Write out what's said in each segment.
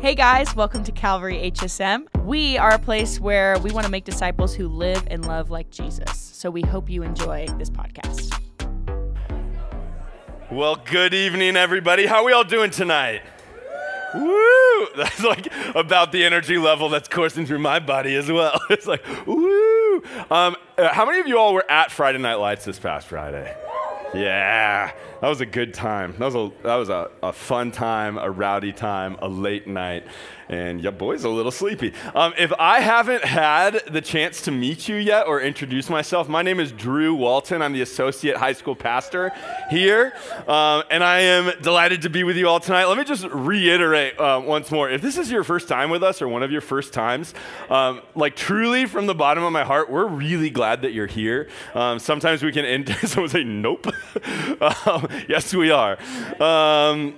Hey guys, welcome to Calvary HSM. We are a place where we want to make disciples who live and love like Jesus. So we hope you enjoy this podcast. Well, good evening, everybody. How are we all doing tonight? Woo! That's like about the energy level that's coursing through my body as well. It's like, woo! Um, uh, how many of you all were at Friday Night Lights this past Friday? Yeah, that was a good time. That was a that was a, a fun time, a rowdy time, a late night, and your boy's a little sleepy. Um, if I haven't had the chance to meet you yet or introduce myself, my name is Drew Walton. I'm the associate high school pastor here, um, and I am delighted to be with you all tonight. Let me just reiterate uh, once more: if this is your first time with us or one of your first times, um, like truly from the bottom of my heart, we're really glad that you're here. Um, sometimes we can end someone say nope. Yes, we are. Um,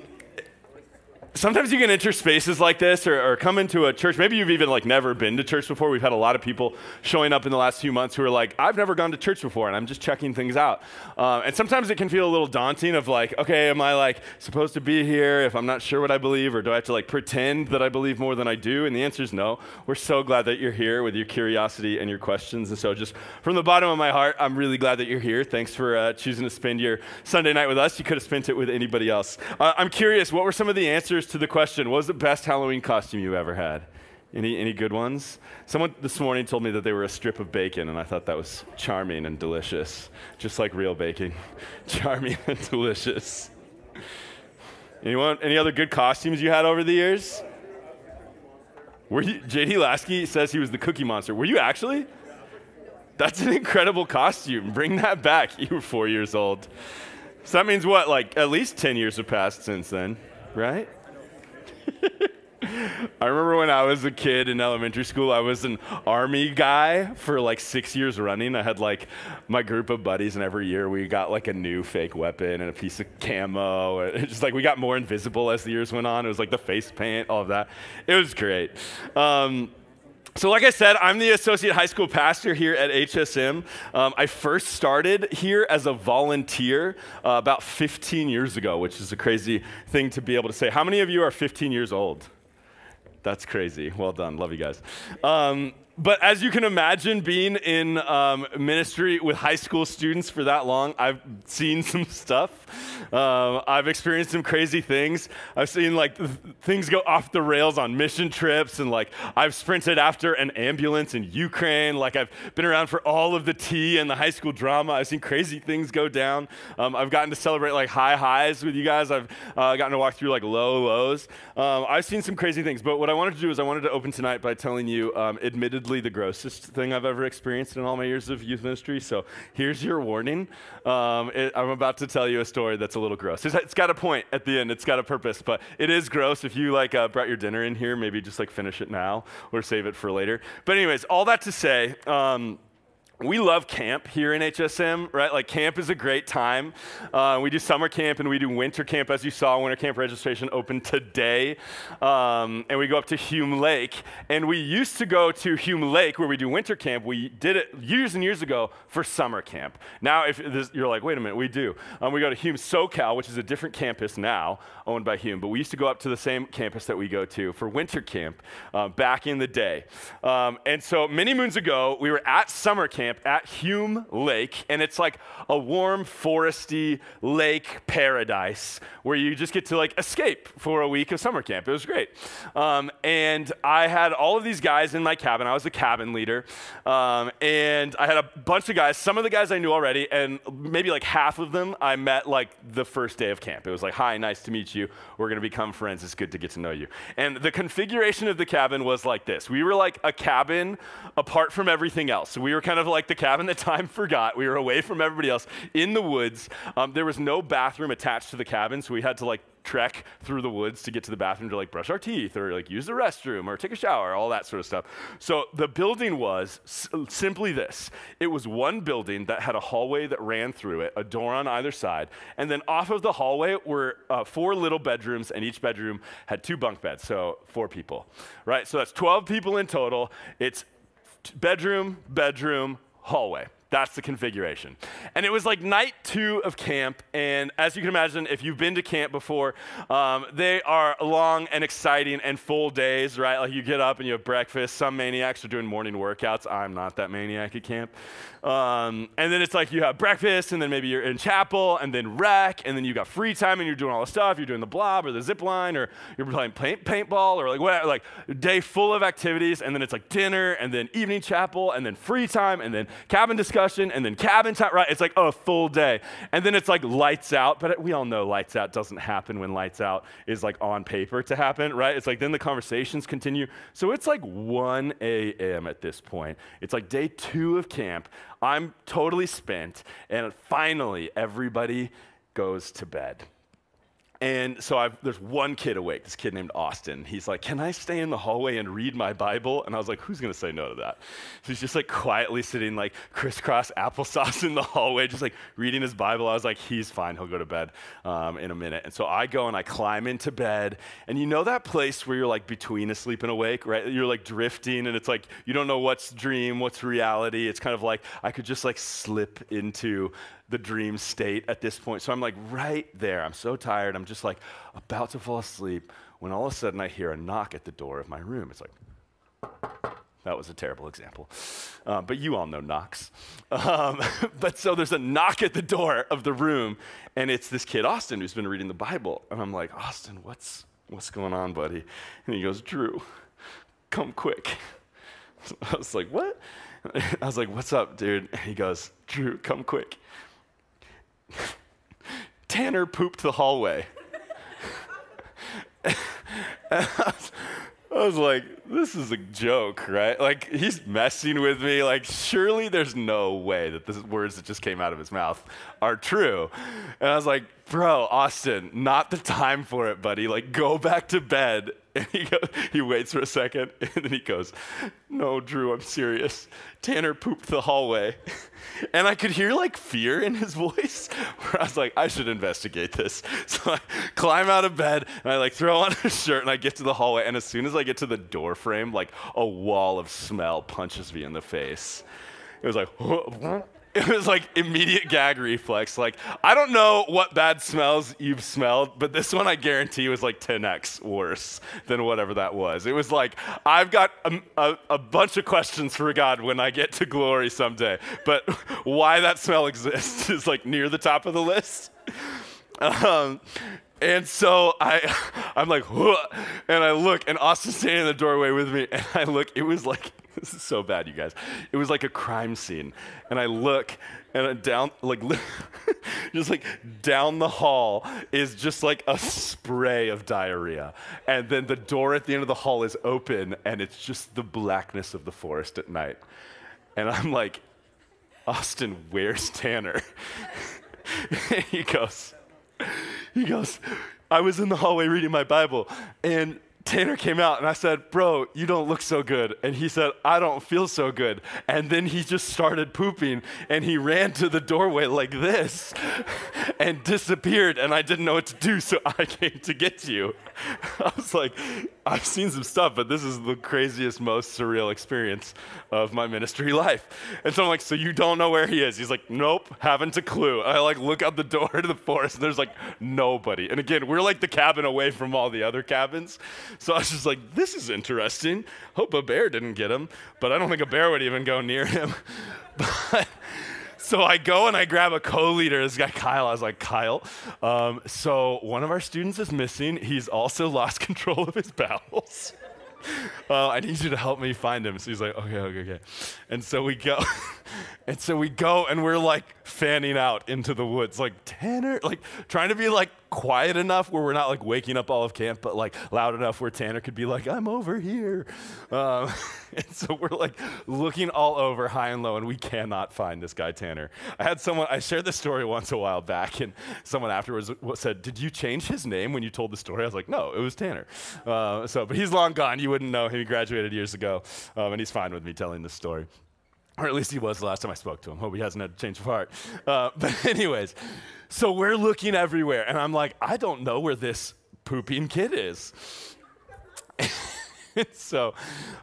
sometimes you can enter spaces like this or, or, come into a church. Maybe you've even like never been to church before. We've had a lot of people showing up in the last few months who are like i've never gone to church before and i'm just checking things out. Uh, and sometimes it can feel a little daunting of like okay am i like supposed to be here if i'm not sure what i believe or do i have to like pretend that i believe more than i do? And the answer is no. We're so glad that you're here with your curiosity and your questions. And so just from the bottom of my heart i'm really glad that you're here. Thanks for uh, choosing to spend your sunday night with us. You could have spent it with anybody else. Uh, i'm curious what were some of the answers answers to the question what was the best Halloween costume you ever had? Any, any good ones? Someone this morning told me that they were a strip of bacon, and I thought that was charming and delicious, just like real bacon. charming and delicious. Anyone, any other good costumes you had over the years? Were you, JD Lasky says he was the Cookie Monster. Were you actually? That's an incredible costume. Bring that back. You were four years old. So that means what? Like at least 10 years have passed since then, right? I remember when I was a kid in elementary school, I was an army guy for like six years running. I had like my group of buddies, and every year we got like a new fake weapon and a piece of camo. And just like we got more invisible as the years went on. It was like the face paint, all of that. It was great. Um, so, like I said, I'm the associate high school pastor here at HSM. Um, I first started here as a volunteer uh, about 15 years ago, which is a crazy thing to be able to say. How many of you are 15 years old? That's crazy. Well done. Love you guys. Um, but as you can imagine, being in um, ministry with high school students for that long, I've seen some stuff. Uh, I've experienced some crazy things. I've seen like th- things go off the rails on mission trips, and like I've sprinted after an ambulance in Ukraine. Like I've been around for all of the tea and the high school drama. I've seen crazy things go down. Um, I've gotten to celebrate like high highs with you guys. I've uh, gotten to walk through like low lows. Um, I've seen some crazy things. But what I wanted to do is I wanted to open tonight by telling you, um, admittedly admittedly the grossest thing I've ever experienced in all my years of youth ministry. So here's your warning. Um, it, I'm about to tell you a story that's a little gross. It's, it's got a point at the end. It's got a purpose, but it is gross. If you like uh, brought your dinner in here, maybe just like finish it now or save it for later. But anyways, all that to say. Um, we love camp here in HSM, right? Like camp is a great time. Uh, we do summer camp and we do winter camp, as you saw. Winter camp registration opened today, um, and we go up to Hume Lake. And we used to go to Hume Lake where we do winter camp. We did it years and years ago for summer camp. Now, if this, you're like, wait a minute, we do. Um, we go to Hume SoCal, which is a different campus now, owned by Hume. But we used to go up to the same campus that we go to for winter camp uh, back in the day. Um, and so many moons ago, we were at summer camp camp at Hume Lake, and it's like a warm, foresty lake paradise where you just get to like escape for a week of summer camp. It was great. Um, and I had all of these guys in my cabin. I was the cabin leader, um, and I had a bunch of guys. Some of the guys I knew already, and maybe like half of them I met like the first day of camp. It was like, "Hi, nice to meet you. We're gonna become friends. It's good to get to know you." And the configuration of the cabin was like this. We were like a cabin apart from everything else. So we were kind of like the cabin that time forgot. We were away from everybody else in the woods. Um, there was no bathroom attached to the cabin, so we had to like trek through the woods to get to the bathroom to like brush our teeth or like use the restroom or take a shower, all that sort of stuff. So the building was s- simply this it was one building that had a hallway that ran through it, a door on either side. And then off of the hallway were uh, four little bedrooms, and each bedroom had two bunk beds, so four people, right? So that's 12 people in total. It's bedroom, bedroom, hallway. That's the configuration. And it was like night two of camp. And as you can imagine, if you've been to camp before, um, they are long and exciting and full days, right? Like you get up and you have breakfast. Some maniacs are doing morning workouts. I'm not that maniac at camp. Um, and then it's like you have breakfast, and then maybe you're in chapel, and then rec, and then you got free time, and you're doing all the stuff. You're doing the blob or the zip line, or you're playing paint, paintball, or like whatever. Like day full of activities, and then it's like dinner, and then evening chapel, and then free time, and then cabin discussion, and then cabin time. Right? It's like a full day, and then it's like lights out. But we all know lights out doesn't happen when lights out is like on paper to happen, right? It's like then the conversations continue. So it's like 1 a.m. at this point. It's like day two of camp. I'm totally spent. And finally, everybody goes to bed. And so I've, there's one kid awake, this kid named Austin. He's like, Can I stay in the hallway and read my Bible? And I was like, Who's going to say no to that? So he's just like quietly sitting, like crisscross applesauce in the hallway, just like reading his Bible. I was like, He's fine. He'll go to bed um, in a minute. And so I go and I climb into bed. And you know that place where you're like between asleep and awake, right? You're like drifting, and it's like you don't know what's dream, what's reality. It's kind of like I could just like slip into the dream state at this point. So I'm like right there. I'm so tired. I'm just like about to fall asleep when all of a sudden I hear a knock at the door of my room. It's like, that was a terrible example. Uh, but you all know knocks. Um, but so there's a knock at the door of the room, and it's this kid, Austin, who's been reading the Bible. And I'm like, Austin, what's, what's going on, buddy? And he goes, Drew, come quick. So I was like, what? I was like, what's up, dude? And he goes, Drew, come quick. Tanner pooped the hallway. I was like, this is a joke, right? Like, he's messing with me. Like, surely there's no way that the words that just came out of his mouth are true. And I was like, bro, Austin, not the time for it, buddy. Like, go back to bed. And he, goes, he waits for a second, and then he goes, no, Drew, I'm serious. Tanner pooped the hallway. And I could hear like fear in his voice, where I was like, I should investigate this. So I climb out of bed, and I like throw on a shirt, and I get to the hallway. And as soon as I get to the door frame, like a wall of smell punches me in the face. It was like, it was like immediate gag reflex. Like, I don't know what bad smells you've smelled, but this one I guarantee was like 10x worse than whatever that was. It was like, I've got a, a, a bunch of questions for God when I get to glory someday, but why that smell exists is like near the top of the list. Um, and so I, I'm like, and I look, and Austin's standing in the doorway with me, and I look. It was like this is so bad, you guys. It was like a crime scene. And I look, and down, like, just like down the hall is just like a spray of diarrhea. And then the door at the end of the hall is open, and it's just the blackness of the forest at night. And I'm like, Austin, where's Tanner? he goes, he goes, I was in the hallway reading my Bible, and Tanner came out and I said, Bro, you don't look so good. And he said, I don't feel so good. And then he just started pooping and he ran to the doorway like this and disappeared. And I didn't know what to do, so I came to get you. I was like, I've seen some stuff, but this is the craziest, most surreal experience of my ministry life. And so I'm like, So you don't know where he is? He's like, Nope, haven't a clue. I like look out the door to the forest and there's like nobody. And again, we're like the cabin away from all the other cabins. So I was just like, this is interesting. Hope a bear didn't get him, but I don't think a bear would even go near him. But so I go and I grab a co-leader, this guy Kyle. I was like, Kyle, um, so one of our students is missing. He's also lost control of his bowels. Uh, I need you to help me find him. So he's like, okay, okay, okay. And so we go, and so we go, and we're like fanning out into the woods, like Tanner, like trying to be like quiet enough where we're not like waking up all of camp, but like loud enough where Tanner could be like, I'm over here. Um, and so we're like looking all over high and low, and we cannot find this guy Tanner. I had someone, I shared this story once a while back, and someone afterwards said, Did you change his name when you told the story? I was like, No, it was Tanner. Uh, so, but he's long gone. You wouldn't know him. He graduated years ago, um, and he's fine with me telling this story. Or at least he was the last time I spoke to him. Hope he hasn't had a change of heart. Uh, but, anyways, so we're looking everywhere, and I'm like, I don't know where this pooping kid is. so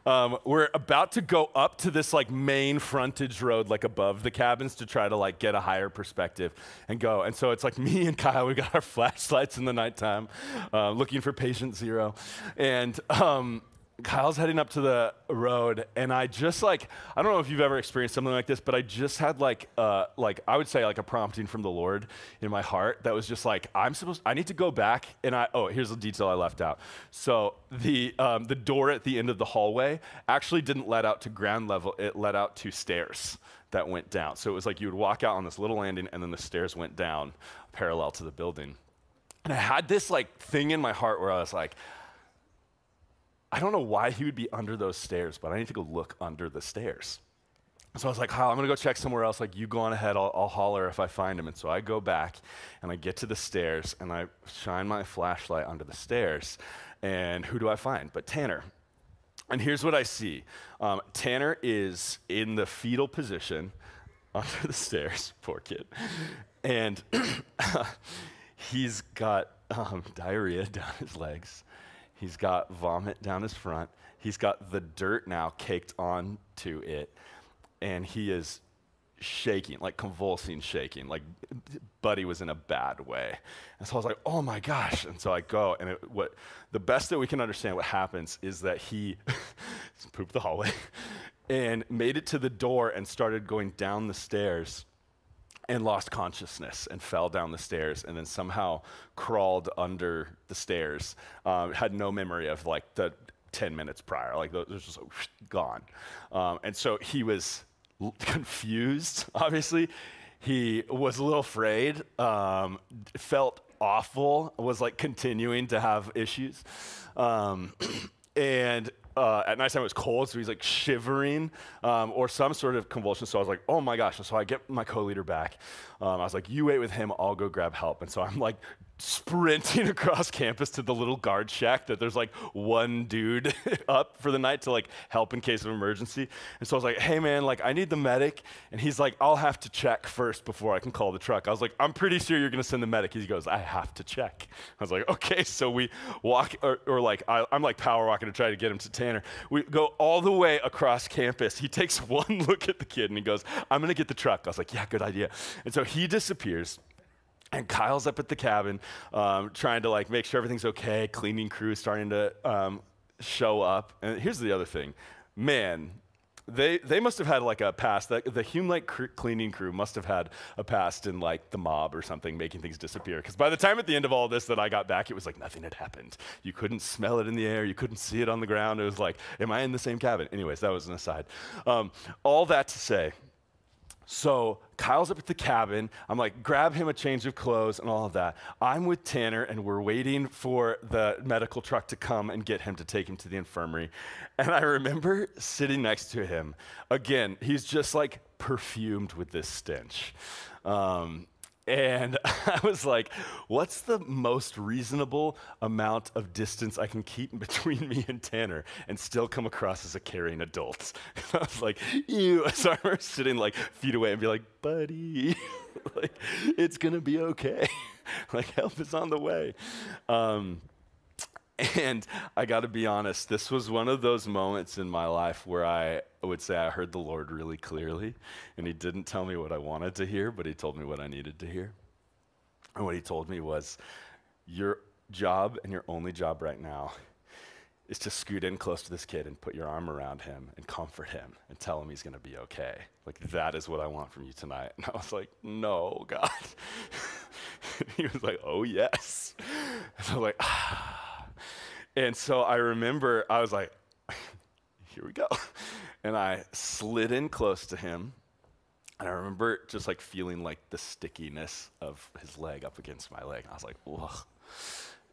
um, we're about to go up to this like main frontage road, like above the cabins, to try to like get a higher perspective and go. And so it's like me and Kyle, we got our flashlights in the nighttime, uh, looking for patient zero, and um, Kyle's heading up to the road, and I just like I don't know if you've ever experienced something like this, but I just had like uh, like I would say like a prompting from the Lord in my heart that was just like I'm supposed I need to go back and I oh here's the detail I left out. So the um, the door at the end of the hallway actually didn't let out to ground level; it let out to stairs that went down. So it was like you would walk out on this little landing, and then the stairs went down parallel to the building. And I had this like thing in my heart where I was like. I don't know why he would be under those stairs, but I need to go look under the stairs. So I was like, Kyle, I'm gonna go check somewhere else. Like, you go on ahead, I'll, I'll, holler if I find him. And so I go back and I get to the stairs and I shine my flashlight under the stairs. And who do I find? But Tanner. And here's what I see um, Tanner is in the fetal position under the stairs, poor kid. And he's got um, diarrhea down his legs. He's got vomit down his front. He's got the dirt now caked onto it. And he is shaking, like convulsing, shaking. Like Buddy was in a bad way. And so I was like, oh my gosh. And so I go, and it, what the best that we can understand what happens is that he pooped the hallway and made it to the door and started going down the stairs and lost consciousness and fell down the stairs and then somehow crawled under the stairs. Um, had no memory of like the 10 minutes prior. Like those was just gone. Um, and so he was l- confused, obviously. He was a little afraid, um, felt awful, was like continuing to have issues. Um, and uh, at nighttime it was cold, so he's like shivering um, or some sort of convulsion. So I was like, oh my gosh. And so I get my co leader back. Um, I was like, you wait with him, I'll go grab help. And so I'm like sprinting across campus to the little guard shack that there's like one dude up for the night to like help in case of emergency. And so I was like, hey man, like I need the medic. And he's like, I'll have to check first before I can call the truck. I was like, I'm pretty sure you're gonna send the medic. He goes, I have to check. I was like, okay. So we walk, or, or like, I, I'm like power walking to try to get him to Tanner. We go all the way across campus. He takes one look at the kid and he goes, I'm gonna get the truck. I was like, yeah, good idea. And so he disappears. And Kyle's up at the cabin um, trying to like make sure everything's okay. Cleaning crew is starting to um, show up. And here's the other thing, man. They, they must have had like a past. The, the Hume Lake cr- cleaning crew must have had a past in like the mob or something, making things disappear. Because by the time at the end of all this that I got back, it was like nothing had happened. You couldn't smell it in the air. You couldn't see it on the ground. It was like, am I in the same cabin? Anyways, that was an aside. Um, all that to say, so Kyle's up at the cabin. I'm like, grab him a change of clothes and all of that. I'm with Tanner, and we're waiting for the medical truck to come and get him to take him to the infirmary. And I remember sitting next to him. Again, he's just like perfumed with this stench. Um, and I was like, what's the most reasonable amount of distance I can keep between me and Tanner and still come across as a caring adult? I was like, ew. So I remember sitting like feet away and be like, buddy, like, it's going to be okay. like, help is on the way. Um, and I got to be honest, this was one of those moments in my life where I would say I heard the Lord really clearly. And He didn't tell me what I wanted to hear, but He told me what I needed to hear. And what He told me was, Your job and your only job right now is to scoot in close to this kid and put your arm around him and comfort him and tell him he's going to be okay. Like, that is what I want from you tonight. And I was like, No, God. he was like, Oh, yes. And I was like, ah. And so I remember I was like, here we go. And I slid in close to him. And I remember just like feeling like the stickiness of his leg up against my leg. I was like, ugh.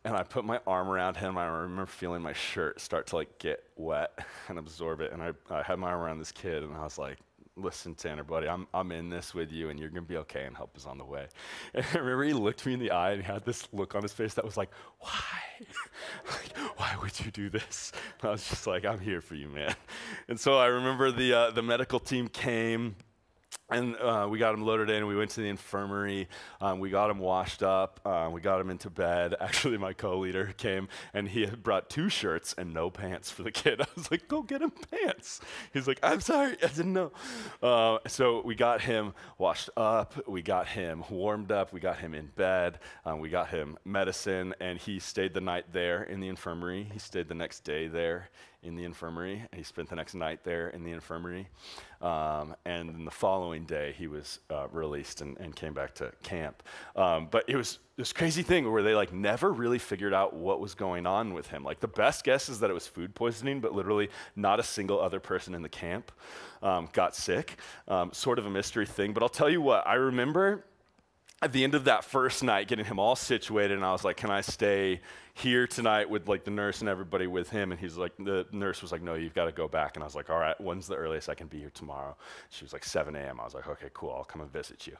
And I put my arm around him. I remember feeling my shirt start to like get wet and absorb it. And I, I had my arm around this kid and I was like, listen, Tanner, buddy, I'm, I'm in this with you and you're going to be okay and help is on the way. And I remember he looked me in the eye and he had this look on his face that was like, why? like, why would you do this? And I was just like, I'm here for you, man. And so I remember the, uh, the medical team came and uh, we got him loaded in. We went to the infirmary. Um, we got him washed up. Uh, we got him into bed. Actually, my co-leader came and he had brought two shirts and no pants for the kid. I was like, "Go get him pants." He's like, "I'm sorry, I didn't know." Uh, so we got him washed up. We got him warmed up. We got him in bed. Um, we got him medicine, and he stayed the night there in the infirmary. He stayed the next day there in the infirmary. He spent the next night there in the infirmary. Um, and then the following day, he was uh, released and, and, came back to camp. Um, but it was this crazy thing where they like never really figured out what was going on with him. Like the best guess is that it was food poisoning, but literally not a single other person in the camp um, got sick. Um, sort of a mystery thing. But I'll tell you what, I remember at the end of that first night, getting him all situated, and I was like, "Can I stay here tonight with like the nurse and everybody with him?" And he's like, "The nurse was like, no, you've got to go back." And I was like, "All right, when's the earliest I can be here tomorrow?" She was like, 7 a.m. I was like, "Okay, cool, I'll come and visit you."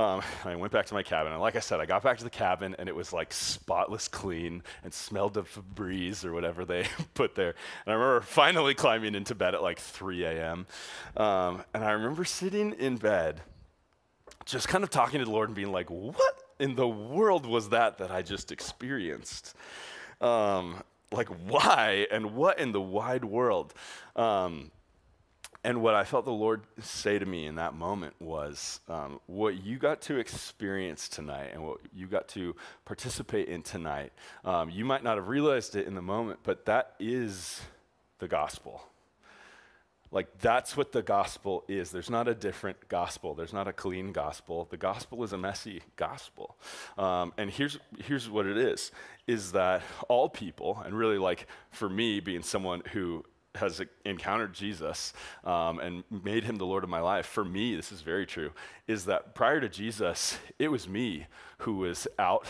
Um, I went back to my cabin, and like I said, I got back to the cabin, and it was like spotless clean and smelled of Febreze or whatever they put there. And I remember finally climbing into bed at like 3 a.m. Um, and I remember sitting in bed just kind of talking to the Lord and being like, what in the world was that that I just experienced? Um, like, why? And what in the wide world? Um, and what I felt the Lord say to me in that moment was um, what you got to experience tonight and what you got to participate in tonight. Um, you might not have realized it in the moment, but that is the gospel. Like, that's what the gospel is. There's not a different gospel, there's not a clean gospel. The gospel is a messy gospel. Um, and here's, here's what it is is that all people, and really, like, for me, being someone who has encountered Jesus um, and made him the Lord of my life, for me, this is very true, is that prior to Jesus, it was me who was out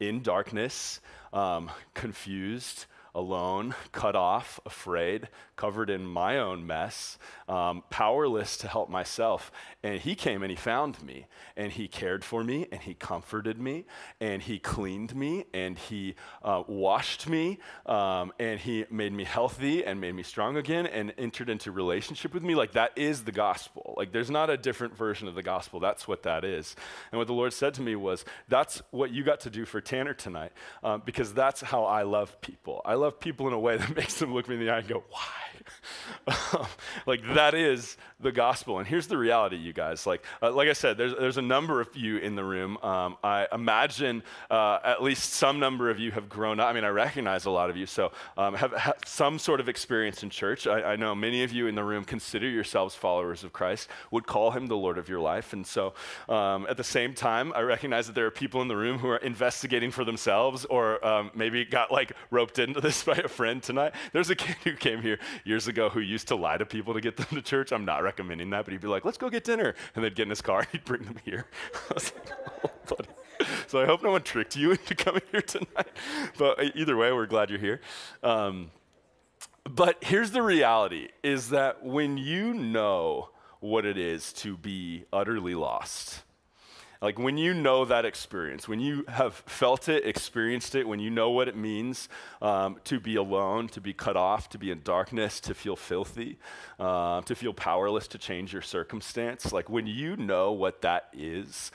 in darkness, um, confused, alone, cut off, afraid, covered in my own mess, um, powerless to help myself. And he came and he found me, and he cared for me, and he comforted me, and he cleaned me, and he uh, washed me, um, and he made me healthy and made me strong again, and entered into relationship with me. Like that is the gospel. Like there's not a different version of the gospel. That's what that is. And what the Lord said to me was, that's what you got to do for Tanner tonight, um, because that's how I love people. I love people in a way that makes them look me in the eye and go, why? like that is the gospel. And here's the reality, you guys. Like, uh, like I said, there's, there's a number of you in the room. Um, I imagine uh, at least some number of you have grown up. I mean, I recognize a lot of you, so um, have, some sort of experience in church. I, I, know many of you in the room consider yourselves followers of Christ, would call him the Lord of your life. And so um, at the same time, I recognize that there are people in the room who are investigating for themselves or um, maybe got like roped into this by a friend tonight. There's a kid who came here years ago who used to lie to people to get them to church. I'm not recommending that, but he'd be like, let's go get dinner. And they'd get in his car and he'd bring them here. I was like, oh. So I hope no one tricked you into coming here tonight. But uh, either way, we're glad you're here. Um, but here's the reality is that when you know what it is to be utterly lost, like when you know that experience, when you have felt it, experienced it, when you know what it means um, to be alone, to be cut off, to be in darkness, to feel filthy, uh, to feel powerless to change your circumstance, like when you know what that is,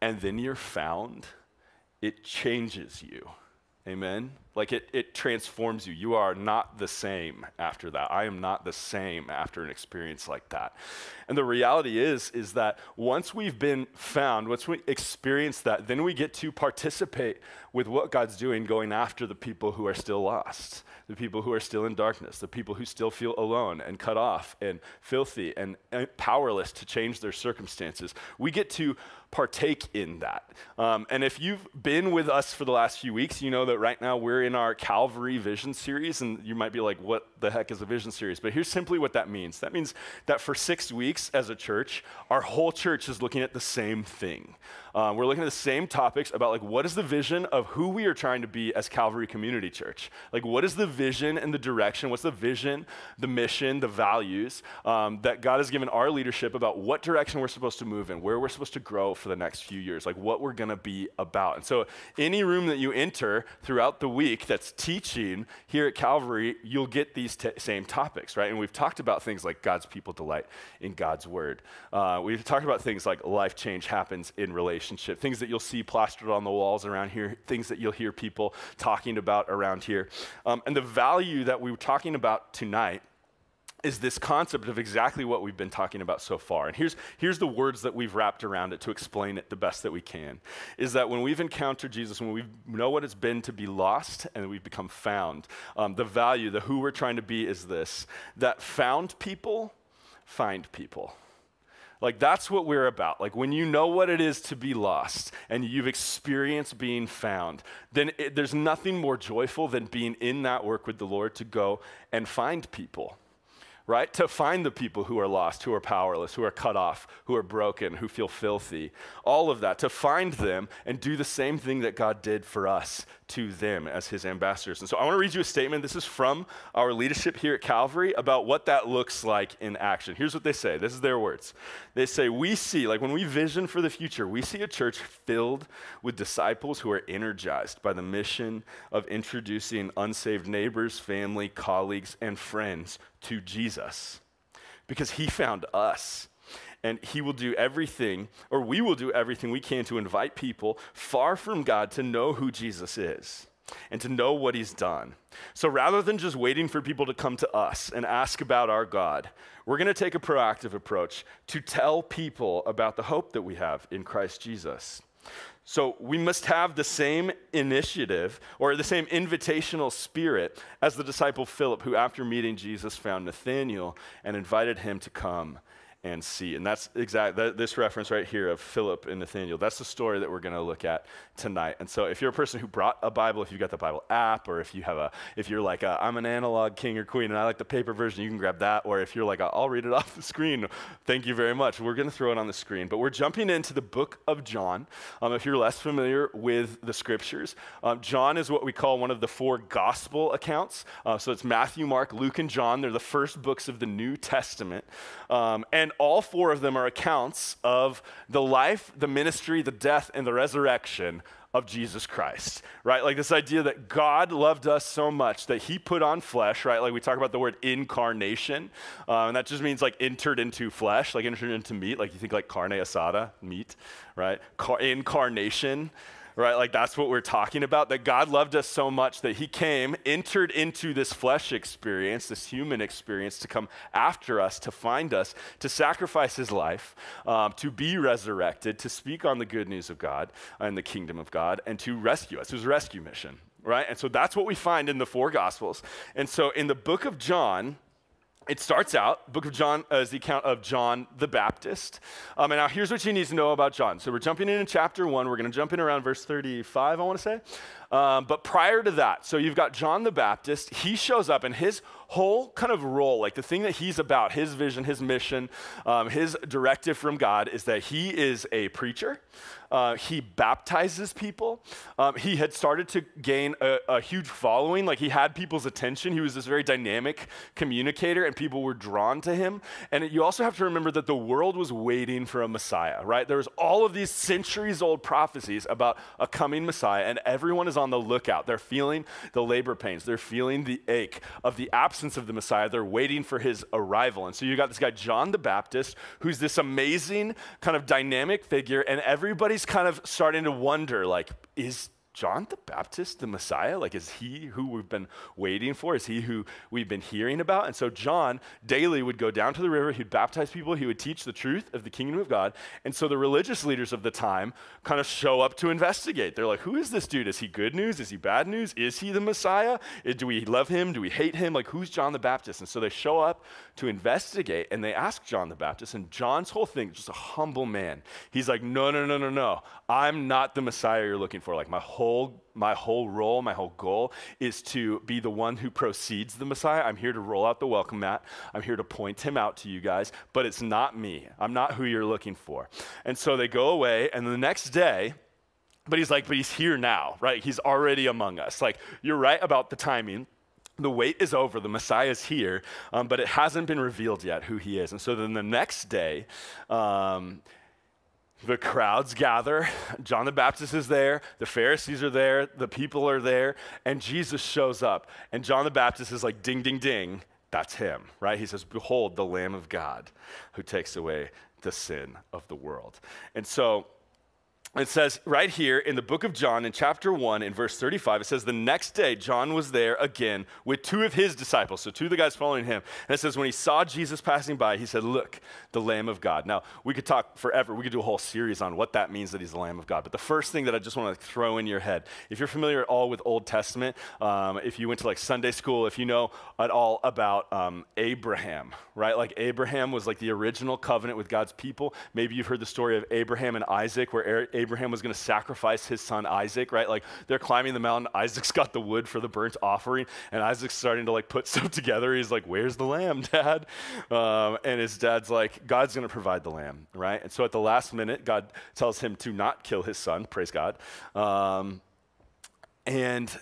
and then you're found, it changes you. Amen? Like it, it transforms you. You are not the same after that. I am not the same after an experience like that. And the reality is, is that once we've been found, once we experience that, then we get to participate with what God's doing, going after the people who are still lost, the people who are still in darkness, the people who still feel alone and cut off and filthy and, and powerless to change their circumstances. We get to partake in that. Um, and if you've been with us for the last few weeks, you know that right now we're in our Calvary Vision series, and you might be like, what the heck is a vision series? But here's simply what that means that means that for six weeks as a church, our whole church is looking at the same thing. Uh, we're looking at the same topics about like what is the vision of who we are trying to be as Calvary Community Church? Like what is the vision and the direction? What's the vision, the mission, the values um, that God has given our leadership about what direction we're supposed to move in, where we're supposed to grow for the next few years, like what we're going to be about. And so, any room that you enter throughout the week that's teaching here at Calvary, you'll get these t- same topics, right? And we've talked about things like God's people delight in God's word. Uh, we've talked about things like life change happens in relationship, things that you'll see plastered on the walls around here, things that you'll hear people talking about around here. Um, and the value that we were talking about tonight is this concept of exactly what we've been talking about so far. And here's, here's the words that we've wrapped around it to explain it the best that we can. Is that when we've encountered Jesus, when we know what it's been to be lost and we've become found, um, the value, the who we're trying to be is this that found people find people. Like, that's what we're about. Like, when you know what it is to be lost and you've experienced being found, then it, there's nothing more joyful than being in that work with the Lord to go and find people right? To find the people who are lost, who are powerless, who are cut off, who are broken, who feel filthy. All of that, to find them and do the same thing that God did for us to them as his ambassadors. And so I want to read you a statement. This is from our leadership here at Calvary about what that looks like in action. Here's what they say this is their words. They say, We see, like when we vision for the future, we see a church filled with disciples who are energized by the mission of introducing unsaved neighbors, family, colleagues, and friends to Jesus because he found us and he will do everything, or we will do everything we can to invite people far from God to know who Jesus is and to know what he's done. So rather than just waiting for people to come to us and ask about our God, we're going to take a proactive approach to tell people about the hope that we have in Christ Jesus. So we must have the same initiative or the same invitational spirit as the disciple Philip, who after meeting Jesus found Nathanael and invited him to come and see. And that's exact this reference right here of Philip and Nathaniel. That's the story that we're going to look at tonight. And so, if you're a person who brought a Bible, if you've got the Bible app, or if you have a, if you're like i am an analog king or queen and I like the paper version, you can grab that. Or if you're like I'll read it off the screen, thank you very much. We're going to throw it on the screen. But we're jumping into the book of John. Um, if you're less familiar with the scriptures, um, John is what we call one of the four gospel accounts. Uh, so it's Matthew, Mark, Luke, and John. They're the first books of the New Testament, um, and all four of them are accounts of the life, the ministry, the death, and the resurrection of Jesus Christ, right? Like this idea that God loved us so much that he put on flesh, right? Like we talk about the word incarnation, uh, and that just means like entered into flesh, like entered into meat. Like you think like carne asada, meat, right? Car- incarnation right? Like that's what we're talking about. That God loved us so much that he came, entered into this flesh experience, this human experience to come after us, to find us, to sacrifice his life, um, to be resurrected, to speak on the good news of God and the kingdom of God, and to rescue us. It was a rescue mission, right? And so that's what we find in the four gospels. And so in the book of John, it starts out, book of John uh, is the account of John the Baptist. Um, and now here's what you need to know about John. So we're jumping in chapter one. We're going to jump in around verse 35, I want to say. Um, but prior to that, so you've got John the Baptist. He shows up, and his whole kind of role, like the thing that he's about, his vision, his mission, um, his directive from God is that he is a preacher. Uh, he baptizes people. Um, he had started to gain a, a, huge following. Like he had people's attention. He was this very dynamic communicator, and people were drawn to him. And you also have to remember that the world was waiting for a Messiah, right? There was all of these centuries old prophecies about a coming Messiah, and everyone is on the lookout. They're feeling the labor pains, they're feeling the ache of the absence of the Messiah. They're waiting for his arrival. And so you got this guy, John the Baptist, who's this amazing kind of dynamic figure, and everybody's kind of starting to wonder like, is John the Baptist the Messiah? Like, is he who we've been waiting for? Is he who we've been hearing about? And so, John daily would go down to the river, he'd baptize people, he would teach the truth of the kingdom of God. And so, the religious leaders of the time kind of show up to investigate. They're like, who is this dude? Is he good news? Is he bad news? Is he the Messiah? Eh, do we love him? Do we hate him? Like, who's John the Baptist? And so, they show up to investigate and they ask John the Baptist. And John's whole thing, just a humble man, he's like, no, no, no, no, no. I'm not the Messiah you're looking for. Like, my whole my whole role, my whole goal is to be the one who proceeds the Messiah. I'm here to roll out the welcome mat. I'm here to point him out to you guys, but it's not me. I'm not who you're looking for. And so they go away, and the next day, but he's like, but he's here now, right? He's already among us. Like, you're right about the timing the wait is over, the Messiah is here, um, but it hasn't been revealed yet who he is. And so then the next day, um, the crowds gather. John the Baptist is there. The Pharisees are there. The people are there. And Jesus shows up. And John the Baptist is like, ding, ding, ding. That's him, right? He says, Behold, the Lamb of God who takes away the sin of the world. And so it says right here in the book of John, in chapter 1, in verse 35, it says, The next day, John was there again with two of his disciples, so two of the guys following him. And it says, When he saw Jesus passing by, he said, Look, the Lamb of God. Now, we could talk forever. We could do a whole series on what that means that he's the Lamb of God. But the first thing that I just want to throw in your head, if you're familiar at all with Old Testament, um, if you went to like Sunday school, if you know at all about um, Abraham, right? Like Abraham was like the original covenant with God's people. Maybe you've heard the story of Abraham and Isaac, where Abraham was going to sacrifice his son Isaac, right? Like they're climbing the mountain. Isaac's got the wood for the burnt offering, and Isaac's starting to like put stuff together. He's like, "Where's the lamb, Dad?" Um, and his dad's like, "God's going to provide the lamb, right?" And so at the last minute, God tells him to not kill his son. Praise God. Um, and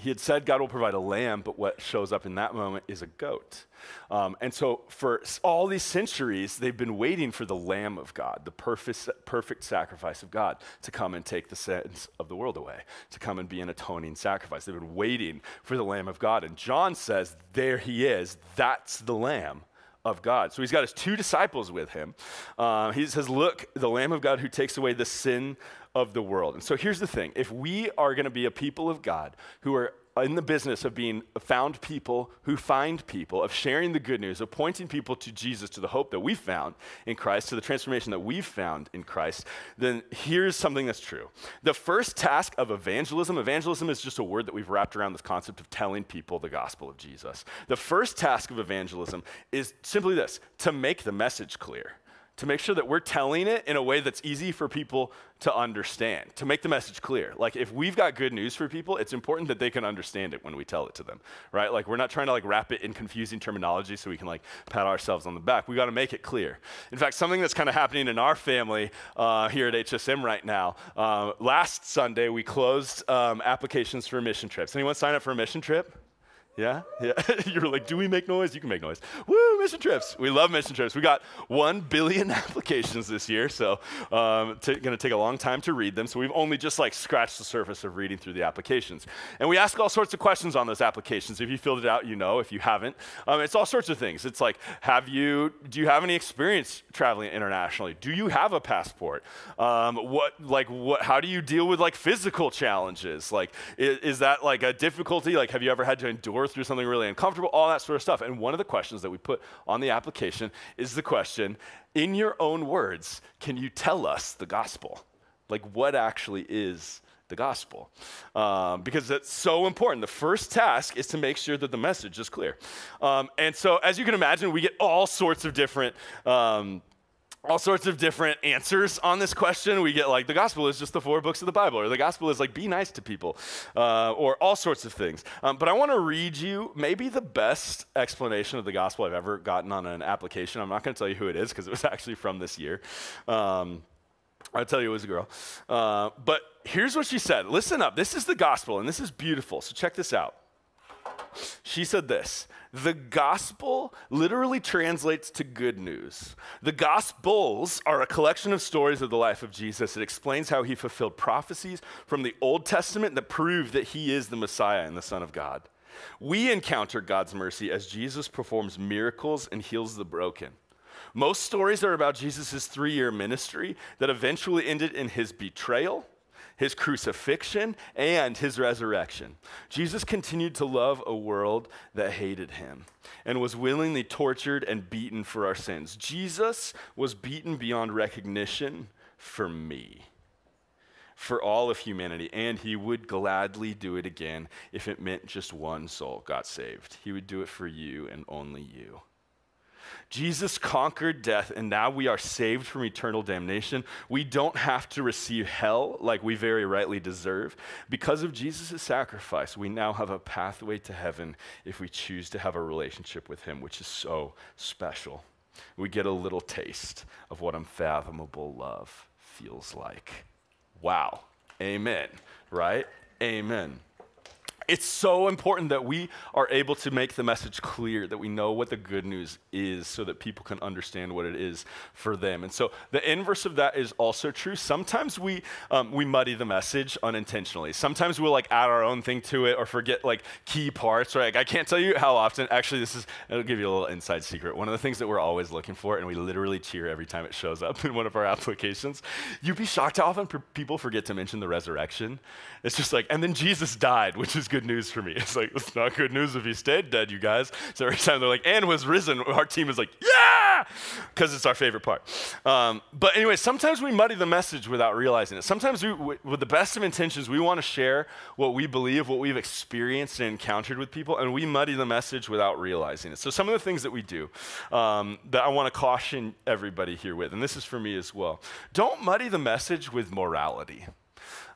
he had said God will provide a lamb, but what shows up in that moment is a goat. Um, and so, for all these centuries, they've been waiting for the Lamb of God, the perfect, perfect sacrifice of God, to come and take the sins of the world away, to come and be an atoning sacrifice. They've been waiting for the Lamb of God. And John says, There he is. That's the Lamb of God. So he's got his two disciples with him. Uh, he says, Look, the Lamb of God who takes away the sin of the world. And so here's the thing if we are going to be a people of God who are in the business of being found people who find people, of sharing the good news, of pointing people to Jesus, to the hope that we found in Christ, to the transformation that we've found in Christ, then here's something that's true. The first task of evangelism, evangelism is just a word that we've wrapped around this concept of telling people the gospel of Jesus. The first task of evangelism is simply this to make the message clear to make sure that we're telling it in a way that's easy for people to understand, to make the message clear. Like if we've got good news for people, it's important that they can understand it when we tell it to them, right? Like we're not trying to like wrap it in confusing terminology so we can like pat ourselves on the back. We got to make it clear. In fact, something that's kind of happening in our family uh, here at HSM right now. Uh, last Sunday we closed um, applications for mission trips. Anyone sign up for a mission trip? Yeah, yeah. You're like, do we make noise? You can make noise. Woo, mission trips. We love mission trips. We got one billion applications this year, so um, t- going to take a long time to read them. So we've only just like scratched the surface of reading through the applications, and we ask all sorts of questions on those applications. If you filled it out, you know. If you haven't, um, it's all sorts of things. It's like, have you? Do you have any experience traveling internationally? Do you have a passport? Um, what like what? How do you deal with like physical challenges? Like, is, is that like a difficulty? Like, have you ever had to endure through something really uncomfortable, all that sort of stuff. And one of the questions that we put on the application is the question in your own words, can you tell us the gospel? Like, what actually is the gospel? Um, because it's so important. The first task is to make sure that the message is clear. Um, and so, as you can imagine, we get all sorts of different. Um, all sorts of different answers on this question. We get like the gospel is just the four books of the Bible, or the gospel is like be nice to people, uh, or all sorts of things. Um, but I want to read you maybe the best explanation of the gospel I've ever gotten on an application. I'm not going to tell you who it is because it was actually from this year. Um, I'll tell you it was a girl. Uh, but here's what she said Listen up. This is the gospel, and this is beautiful. So check this out. She said this the gospel literally translates to good news. The gospels are a collection of stories of the life of Jesus. It explains how he fulfilled prophecies from the Old Testament that prove that he is the Messiah and the Son of God. We encounter God's mercy as Jesus performs miracles and heals the broken. Most stories are about Jesus' three year ministry that eventually ended in his betrayal his crucifixion, and his resurrection. Jesus continued to love a world that hated him and was willingly tortured and beaten for our sins. Jesus was beaten beyond recognition for me for all of humanity, and he would gladly do it again if it meant just one soul got saved. He would do it for you and only you. Jesus conquered death, and now we are saved from eternal damnation. We don't have to receive hell like we very rightly deserve. Because of Jesus' sacrifice, we now have a pathway to heaven if we choose to have a relationship with Him, which is so special. We get a little taste of what unfathomable love feels like. Wow. Amen. Right? Amen. It's so important that we are able to make the message clear, that we know what the good news is so that people can understand what it is for them. And so the inverse of that is also true. Sometimes we, um, we muddy the message unintentionally. Sometimes we'll like add our own thing to it or forget like key parts, right? Like, I can't tell you how often, actually, this is, it'll give you a little inside secret. One of the things that we're always looking for, and we literally cheer every time it shows up in one of our applications, you'd be shocked how often people forget to mention the resurrection. It's just like, and then Jesus died, which is good news for me. It's like, it's not good news if he stayed dead, you guys. So every time they're like, and was risen, our team is like, yeah, because it's our favorite part. Um, but anyway, sometimes we muddy the message without realizing it. Sometimes we, with the best of intentions, we want to share what we believe, what we've experienced and encountered with people, and we muddy the message without realizing it. So some of the things that we do um, that I want to caution everybody here with, and this is for me as well, don't muddy the message with morality.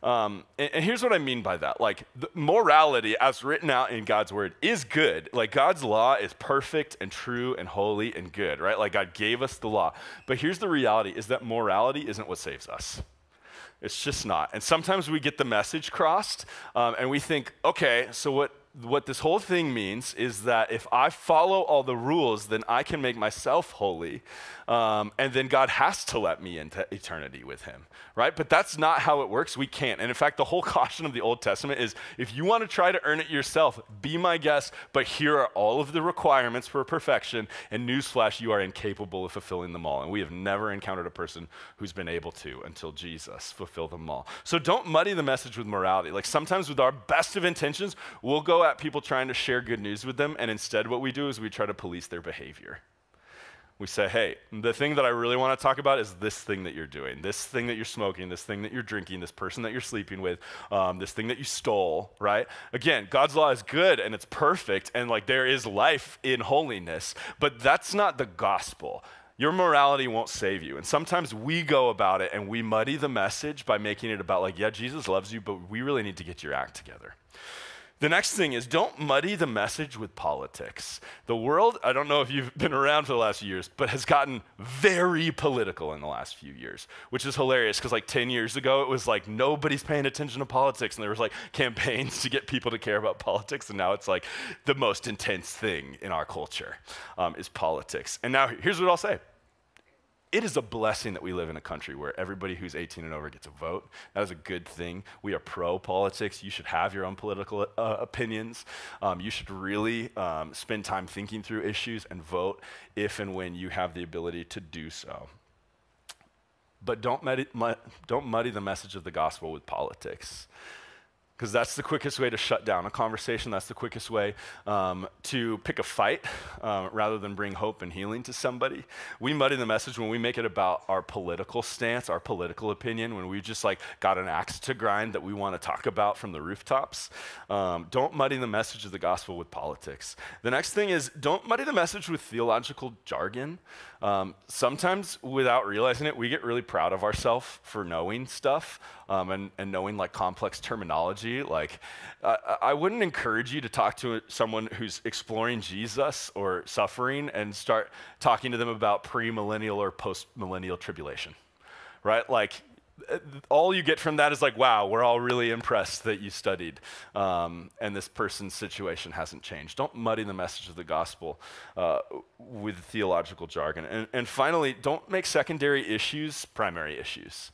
Um, and, and, here's what I mean by that. Like, morality, as written out in God's word, is good. Like, God's law is perfect and true and holy and good, right? Like, God gave us the law. But here's the reality is that morality isn't what saves us. It's just not. And sometimes we get the message crossed um, and we think, okay, so what what this whole thing means is that if I follow all the rules, then I can make myself holy. Um, and then God has to let me into eternity with Him, right? But that's not how it works. We can't. And in fact, the whole caution of the Old Testament is if you want to try to earn it yourself, be my guest, but here are all of the requirements for perfection. And newsflash, you are incapable of fulfilling them all. And we have never encountered a person who's been able to until Jesus fulfill them all. So don't muddy the message with morality. Like sometimes with our best of intentions, we'll go at people trying to share good news with them, and instead what we do is we try to police their behavior. We say, hey, the thing that I really want to talk about is this thing that you're doing, this thing that you're smoking, this thing that you're drinking, this person that you're sleeping with, um, this thing that you stole, right? Again, God's law is good and it's perfect, and like there is life in holiness, but that's not the gospel. Your morality won't save you. And sometimes we go about it and we muddy the message by making it about, like, yeah, Jesus loves you, but we really need to get your act together. The next thing is don't muddy the message with politics. The world, I don't know if you've been around for the last few years, but has gotten very political in the last few years, which is hilarious because like 10 years ago, it was like nobody's paying attention to politics. And there was like campaigns to get people to care about politics. And now it's like the most intense thing in our culture um, is politics. And now here's what I'll say it is a blessing that we live in a country where everybody who's 18 and over gets a vote. That is a good thing. We are pro politics. You should have your own political uh, opinions. Um, you should really um, spend time thinking through issues and vote if and when you have the ability to do so. But don't muddy, don't muddy the message of the gospel with politics because that's the quickest way to shut down a conversation. That's the quickest way um, to pick a fight uh, rather than bring hope and healing to somebody. We muddy the message when we make it about our political stance, our political opinion, when we just like got an axe to grind that we want to talk about from the rooftops. Um, don't muddy the message of the gospel with politics. The next thing is don't muddy the message with theological jargon. Um, sometimes, without realizing it, we get really proud of ourselves for knowing stuff um, and, and knowing like complex terminology. Like, uh, I wouldn't encourage you to talk to someone who's exploring Jesus or suffering and start talking to them about premillennial or post-millennial tribulation, right? Like, all you get from that is like, wow, we're all really impressed that you studied, um, and this person's situation hasn't changed. Don't muddy the message of the gospel uh, with theological jargon. And, and finally, don't make secondary issues primary issues.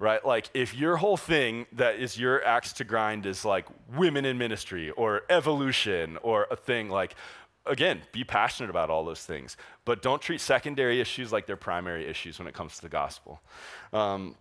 Right? Like, if your whole thing that is your axe to grind is like women in ministry or evolution or a thing, like, again, be passionate about all those things, but don't treat secondary issues like they're primary issues when it comes to the gospel. Um,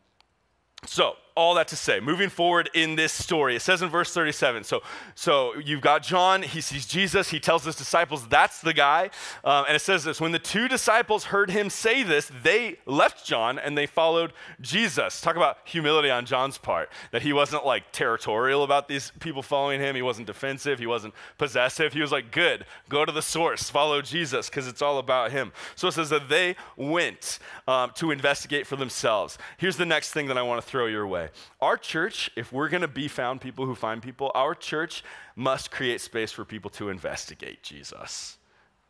so, all that to say, moving forward in this story, it says in verse 37. So, so you've got John, he sees Jesus, he tells his disciples, that's the guy. Um, and it says this when the two disciples heard him say this, they left John and they followed Jesus. Talk about humility on John's part, that he wasn't like territorial about these people following him, he wasn't defensive, he wasn't possessive. He was like, good, go to the source, follow Jesus, because it's all about him. So it says that they went um, to investigate for themselves. Here's the next thing that I want to throw your way. Our church, if we're going to be found people who find people, our church must create space for people to investigate Jesus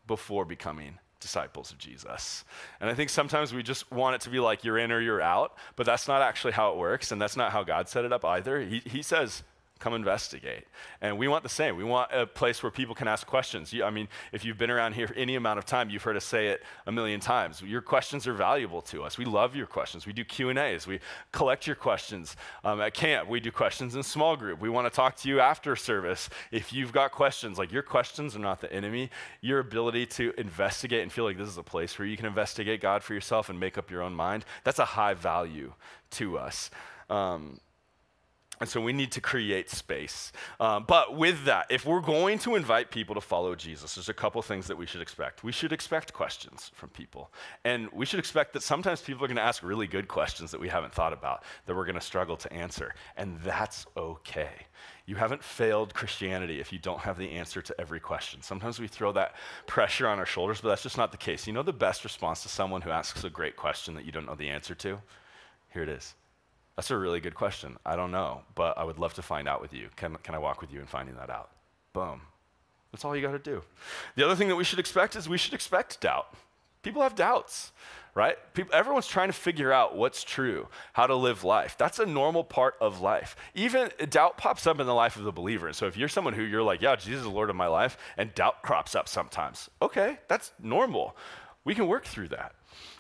before becoming disciples of Jesus. And I think sometimes we just want it to be like you're in or you're out, but that's not actually how it works, and that's not how God set it up either. He, he says, come investigate. And we want the same. We want a place where people can ask questions. I mean, if you've been around here any amount of time, you've heard us say it a million times. Your questions are valuable to us. We love your questions. We do Q&As. We collect your questions um, at camp. We do questions in small group. We want to talk to you after service. If you've got questions, like your questions are not the enemy. Your ability to investigate and feel like this is a place where you can investigate God for yourself and make up your own mind, that's a high value to us. Um, and so we need to create space. Um, but with that, if we're going to invite people to follow Jesus, there's a couple things that we should expect. We should expect questions from people. And we should expect that sometimes people are going to ask really good questions that we haven't thought about, that we're going to struggle to answer. And that's okay. You haven't failed Christianity if you don't have the answer to every question. Sometimes we throw that pressure on our shoulders, but that's just not the case. You know the best response to someone who asks a great question that you don't know the answer to? Here it is. That's a really good question. I don't know, but I would love to find out with you. Can, can I walk with you in finding that out? Boom. That's all you got to do. The other thing that we should expect is we should expect doubt. People have doubts, right? People, everyone's trying to figure out what's true, how to live life. That's a normal part of life. Even doubt pops up in the life of the believer. And so if you're someone who you're like, yeah, Jesus is the Lord of my life, and doubt crops up sometimes, okay, that's normal. We can work through that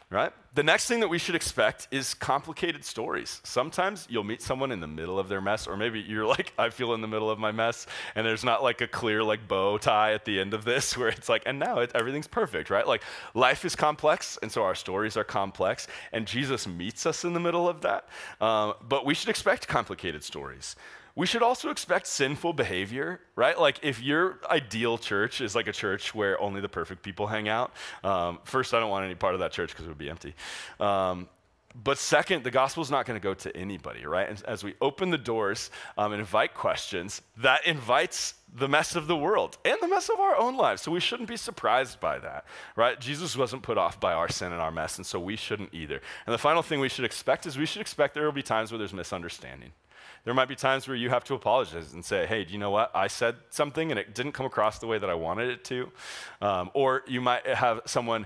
right? The next thing that we should expect is complicated stories. Sometimes you'll meet someone in the middle of their mess, or maybe you're like, I feel in the middle of my mess, and there's not like a clear like bow tie at the end of this where it's like, and now it, everything's perfect, right? Like life is complex, and so our stories are complex, and Jesus meets us in the middle of that. Um, but we should expect complicated stories we should also expect sinful behavior, right? Like if your ideal church is like a church where only the perfect people hang out, um, first, I don't want any part of that church because it would be empty. Um, but second, the gospel is not going to go to anybody, right? And as we open the doors um, and invite questions, that invites the mess of the world and the mess of our own lives. So we shouldn't be surprised by that, right? Jesus wasn't put off by our sin and our mess, and so we shouldn't either. And the final thing we should expect is we should expect there will be times where there's misunderstanding. There might be times where you have to apologize and say, hey, do you know what? I said something and it didn't come across the way that I wanted it to. Um, or you might have someone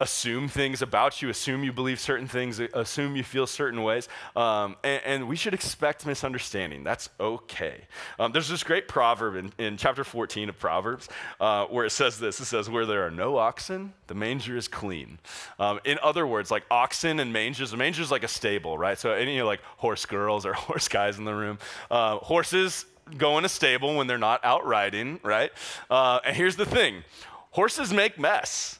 assume things about you, assume you believe certain things, assume you feel certain ways. Um, and, and, we should expect misunderstanding. That's okay. Um, there's this great proverb in, in chapter 14 of Proverbs uh, where it says this it says, Where there are no oxen, the manger is clean. Um, in other words, like oxen and mangers, a manger is like a stable, right? So any like horse girls or horse guys in the room, uh, horses go in a stable when they're not out riding, right? Uh, and here's the thing horses make mess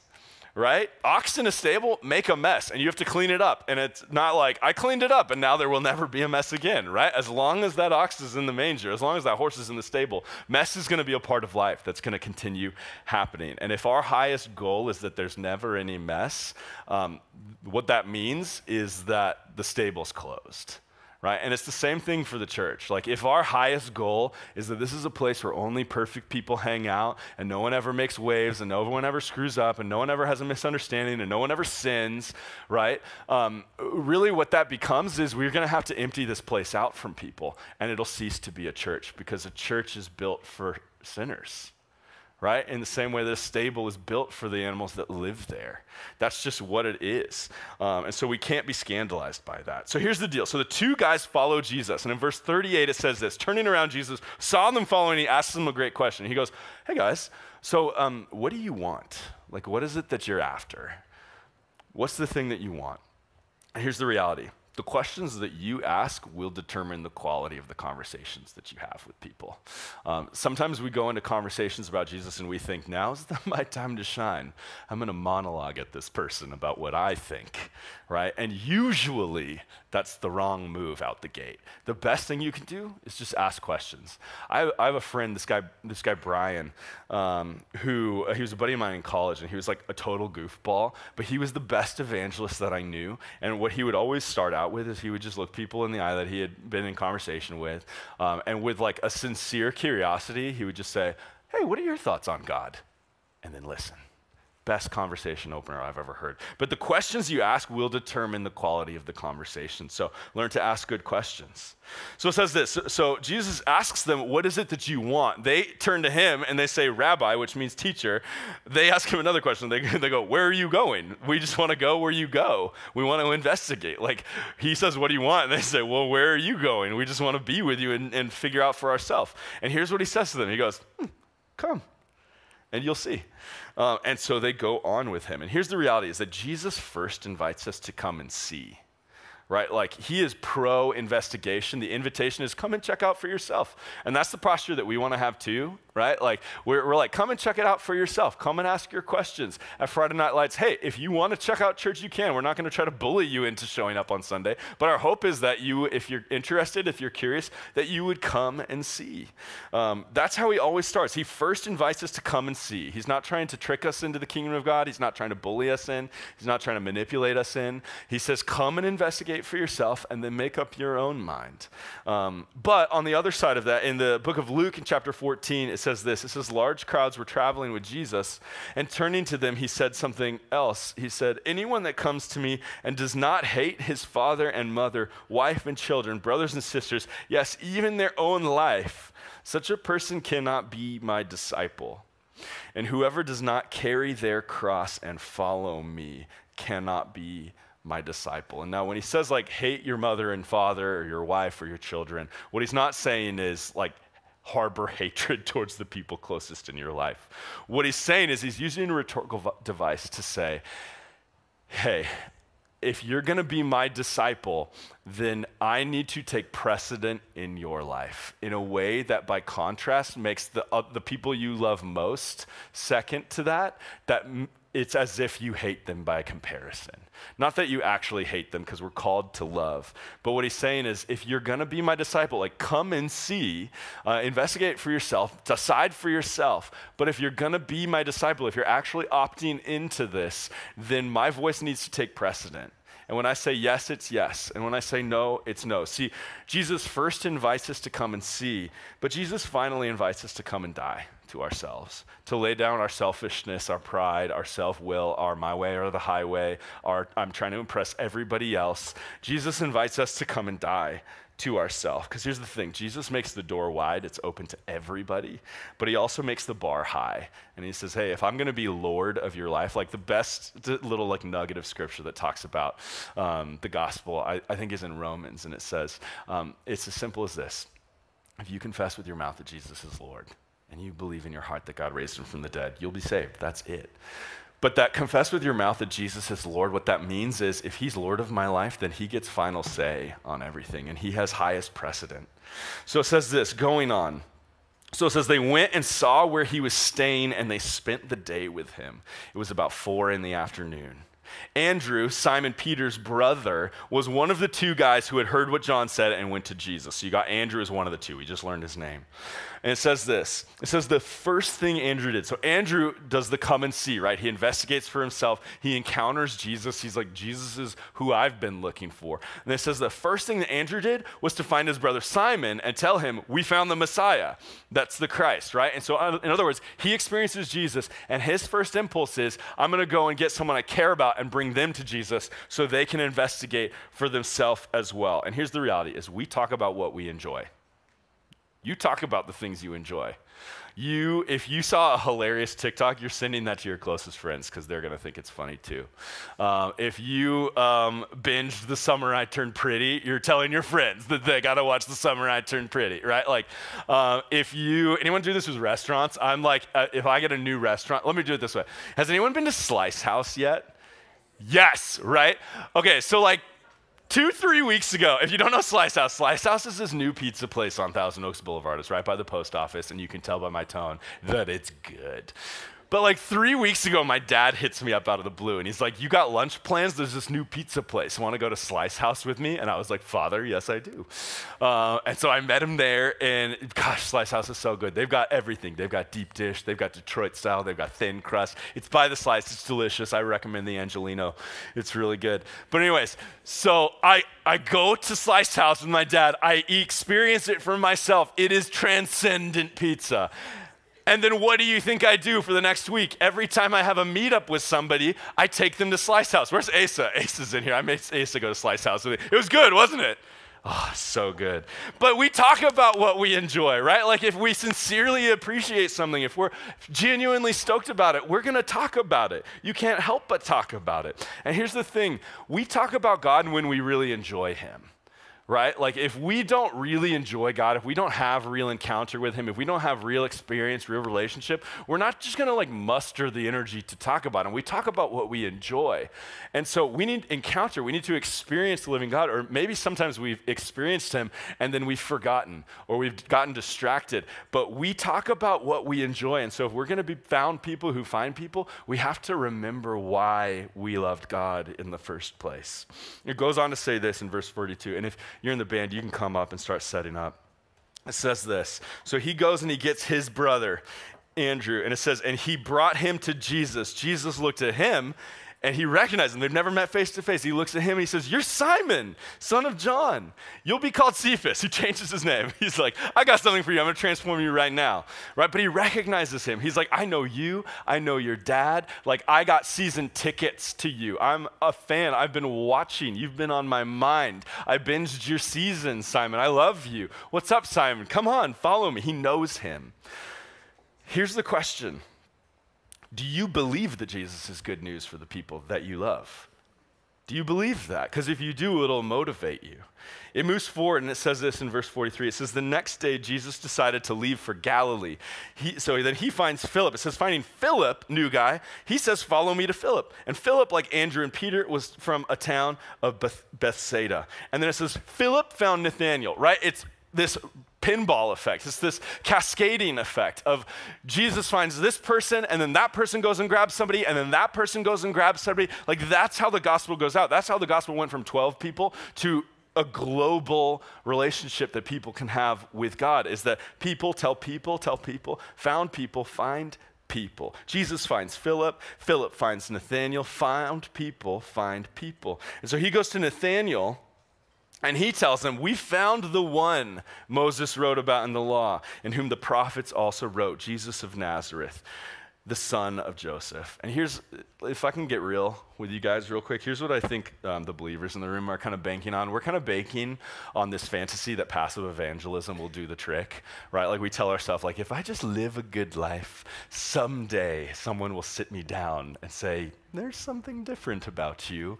right? Ox in a stable make a mess and you have to clean it up. And it's not like, I cleaned it up and now there will never be a mess again, right? As long as that ox is in the manger, as long as that horse is in the stable, mess is going to be a part of life that's going to continue happening. And if our highest goal is that there's never any mess, um, what that means is that the stable's closed right? And it's the same thing for the church. Like, if our highest goal is that this is a place where only perfect people hang out and no one ever makes waves and no one ever screws up and no one ever has a misunderstanding and no one ever sins, right? Um, really, what that becomes is we're going to have to empty this place out from people and it'll cease to be a church because a church is built for sinners right? In the same way that a stable is built for the animals that live there. That's just what it is. Um, and so we can't be scandalized by that. So here's the deal. So the two guys follow Jesus. And in verse 38, it says this Turning around, Jesus saw them following. He asks them a great question. He goes, Hey guys, so um, what do you want? Like, what is it that you're after? What's the thing that you want? And here's the reality the questions that you ask will determine the quality of the conversations that you have with people. Um, sometimes we go into conversations about Jesus and we think, now's the, my time to shine. I'm going to monologue at this person about what I think, right? And usually that's the wrong move out the gate. The best thing you can do is just ask questions. I, I have a friend, this guy, this guy Brian, um, who uh, he was a buddy of mine in college, and he was like a total goofball, but he was the best evangelist that I knew. And what he would always start out with is he would just look people in the eye that he had been in conversation with, um, and with like a sincere curiosity, he would just say, "Hey, what are your thoughts on God?" And then listen best conversation opener I've ever heard. But the questions you ask will determine the quality of the conversation. So learn to ask good questions. So it says this. So Jesus asks them, What is it that you want? They turn to him and they say, Rabbi, which means teacher. They ask him another question. They, they go, Where are you going? We just want to go where you go. We want to investigate. Like he says, What do you want? And they say, Well, where are you going? We just want to be with you and, and figure out for ourselves. And here's what he says to them He goes, hmm, Come and you'll see. Uh, and so they go on with him. And here's the reality is that Jesus first invites us to come and see right? Like he is pro investigation. The invitation is come and check out for yourself. And that's the posture that we want to have too, right? Like we're, we're like, come and check it out for yourself. Come and ask your questions at Friday Night Lights. Hey, if you want to check out church, you can. We're not going to try to bully you into showing up on Sunday. But our hope is that you, if you're interested, if you're curious, that you would come and see. Um, that's how he always starts. He first invites us to come and see. He's not trying to trick us into the kingdom of God. He's not trying to bully us in. He's not trying to manipulate us in. He says, come and investigate for yourself and then make up your own mind. Um, but on the other side of that, in the book of Luke in chapter 14, it says this it says, Large crowds were traveling with Jesus, and turning to them, he said something else. He said, Anyone that comes to me and does not hate his father and mother, wife and children, brothers and sisters, yes, even their own life, such a person cannot be my disciple. And whoever does not carry their cross and follow me cannot be my disciple. And now, when he says, like, hate your mother and father or your wife or your children, what he's not saying is, like, harbor hatred towards the people closest in your life. What he's saying is, he's using a rhetorical device to say, hey, if you're going to be my disciple, then I need to take precedent in your life in a way that, by contrast, makes the, uh, the people you love most second to that, that it's as if you hate them by comparison. Not that you actually hate them because we're called to love. But what he's saying is if you're going to be my disciple, like come and see, uh, investigate for yourself, decide for yourself. But if you're going to be my disciple, if you're actually opting into this, then my voice needs to take precedent. And when I say yes, it's yes. And when I say no, it's no. See, Jesus first invites us to come and see, but Jesus finally invites us to come and die to ourselves, to lay down our selfishness, our pride, our self will, our my way or the highway, our I'm trying to impress everybody else. Jesus invites us to come and die to ourselves. Because here's the thing Jesus makes the door wide, it's open to everybody, but he also makes the bar high. And he says, hey, if I'm going to be Lord of your life, like the best little like nugget of scripture that talks about um, the gospel, I, I, think is in Romans. And it says, um, it's as simple as this. If you confess with your mouth that Jesus is Lord, and you believe in your heart that God raised him from the dead, you'll be saved. That's it. But that confess with your mouth that Jesus is Lord, what that means is if he's Lord of my life, then he gets final say on everything and he has highest precedent. So it says this going on. So it says they went and saw where he was staying and they spent the day with him. It was about four in the afternoon. Andrew, Simon Peter's brother, was one of the two guys who had heard what John said and went to Jesus. So you got Andrew as one of the two. We just learned his name. And it says this it says the first thing Andrew did. So Andrew does the come and see, right? He investigates for himself. He encounters Jesus. He's like, Jesus is who I've been looking for. And it says the first thing that Andrew did was to find his brother Simon and tell him, We found the Messiah. That's the Christ, right? And so, uh, in other words, he experiences Jesus, and his first impulse is, I'm going to go and get someone I care about and bring them to Jesus so they can investigate for themselves as well. And here's the reality is we talk about what we enjoy. You talk about the things you enjoy. You, if you saw a hilarious TikTok, you're sending that to your closest friends because they're gonna think it's funny too. Uh, if you um, binged The Summer I Turned Pretty, you're telling your friends that they gotta watch The Summer I Turned Pretty, right? Like, uh, if you, anyone do this with restaurants? I'm like, uh, if I get a new restaurant, let me do it this way. Has anyone been to Slice House yet? Yes, right? Okay, so like two, three weeks ago, if you don't know Slice House, Slice House is this new pizza place on Thousand Oaks Boulevard. It's right by the post office, and you can tell by my tone that it's good. But like three weeks ago, my dad hits me up out of the blue and he's like, You got lunch plans? There's this new pizza place. Want to go to Slice House with me? And I was like, Father, yes, I do. Uh, and so I met him there, and gosh, Slice House is so good. They've got everything. They've got deep dish, they've got Detroit style, they've got thin crust. It's by the slice, it's delicious. I recommend the Angelino, it's really good. But, anyways, so I, I go to Slice House with my dad, I experience it for myself. It is transcendent pizza. And then what do you think I do for the next week? Every time I have a meetup with somebody, I take them to Slice House. Where's Asa? Asa's in here. I made Asa go to Slice House. with me. It was good, wasn't it? Oh, so good. But we talk about what we enjoy, right? Like if we sincerely appreciate something, if we're genuinely stoked about it, we're going to talk about it. You can't help but talk about it. And here's the thing we talk about God when we really enjoy Him right? Like if we don't really enjoy God, if we don't have real encounter with him, if we don't have real experience, real relationship, we're not just to like muster the energy to talk about him. We talk about what we enjoy. And so we need encounter, we need to experience the living God or maybe sometimes we've experienced him and then we've forgotten or we've gotten distracted. But we talk about what we enjoy. And so if we're to be found people who find people, we have to remember why we loved God in the first place. It goes on to say this in verse 42. And if you're in the band, you can come up and start setting up. It says this. So he goes and he gets his brother, Andrew, and it says, and he brought him to Jesus. Jesus looked at him and he recognizes him. They've never met face to face. He looks at him and he says, You're Simon, son of John. You'll be called Cephas. He changes his name. He's like, I got something for you. I'm going to transform you right now. Right? But he recognizes him. He's like, I know you. I know your dad. Like, I got season tickets to you. I'm a fan. I've been watching. You've been on my mind. I binged your season, Simon. I love you. What's up, Simon? Come on, follow me. He knows him. Here's the question do you believe that Jesus is good news for the people that you love? Do you believe that? Because if you do, it'll motivate you. It moves forward and it says this in verse 43. It says, The next day Jesus decided to leave for Galilee. He, so then he finds Philip. It says, Finding Philip, new guy, he says, Follow me to Philip. And Philip, like Andrew and Peter, was from a town of Beth- Bethsaida. And then it says, Philip found Nathanael, right? It's this pinball effect. It's this cascading effect of Jesus finds this person, and then that person goes and grabs somebody, and then that person goes and grabs somebody. Like that's how the gospel goes out. That's how the gospel went from 12 people to a global relationship that people can have with God is that people tell people, tell people, found people, find people. Jesus finds Philip, Philip finds Nathaniel, found people, find people. And so he goes to Nathaniel and he tells them, We found the one Moses wrote about in the law, in whom the prophets also wrote, Jesus of Nazareth, the son of Joseph. And here's, if I can get real with you guys real quick, here's what I think um, the believers in the room are kind of banking on. We're kind of banking on this fantasy that passive evangelism will do the trick, right? Like we tell ourselves, like, if I just live a good life, someday someone will sit me down and say, There's something different about you.